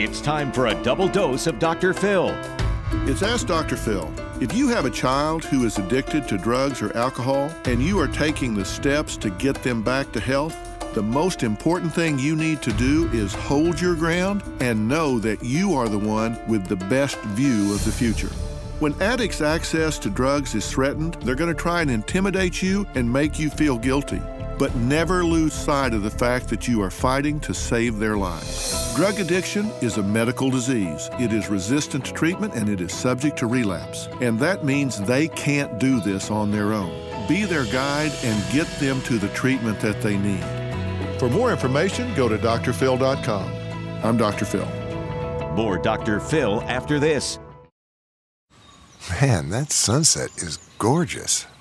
It's time for a double dose of Dr. Phil. It's Ask Dr. Phil. If you have a child who is addicted to drugs or alcohol and you are taking the steps to get them back to health, the most important thing you need to do is hold your ground and know that you are the one with the best view of the future. When addicts' access to drugs is threatened, they're going to try and intimidate you and make you feel guilty. But never lose sight of the fact that you are fighting to save their lives. Drug addiction is a medical disease. It is resistant to treatment and it is subject to relapse. And that means they can't do this on their own. Be their guide and get them to the treatment that they need. For more information, go to drphil.com. I'm Dr. Phil. More Dr. Phil after this. Man, that sunset is gorgeous.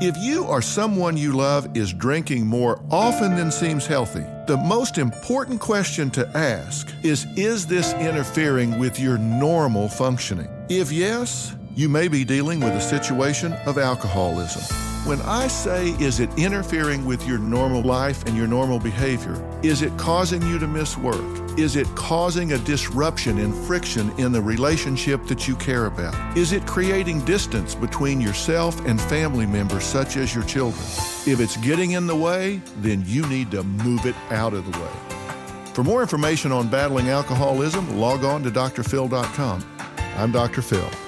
If you or someone you love is drinking more often than seems healthy, the most important question to ask is Is this interfering with your normal functioning? If yes, you may be dealing with a situation of alcoholism. When I say, is it interfering with your normal life and your normal behavior? Is it causing you to miss work? Is it causing a disruption and friction in the relationship that you care about? Is it creating distance between yourself and family members, such as your children? If it's getting in the way, then you need to move it out of the way. For more information on battling alcoholism, log on to drphil.com. I'm Dr. Phil.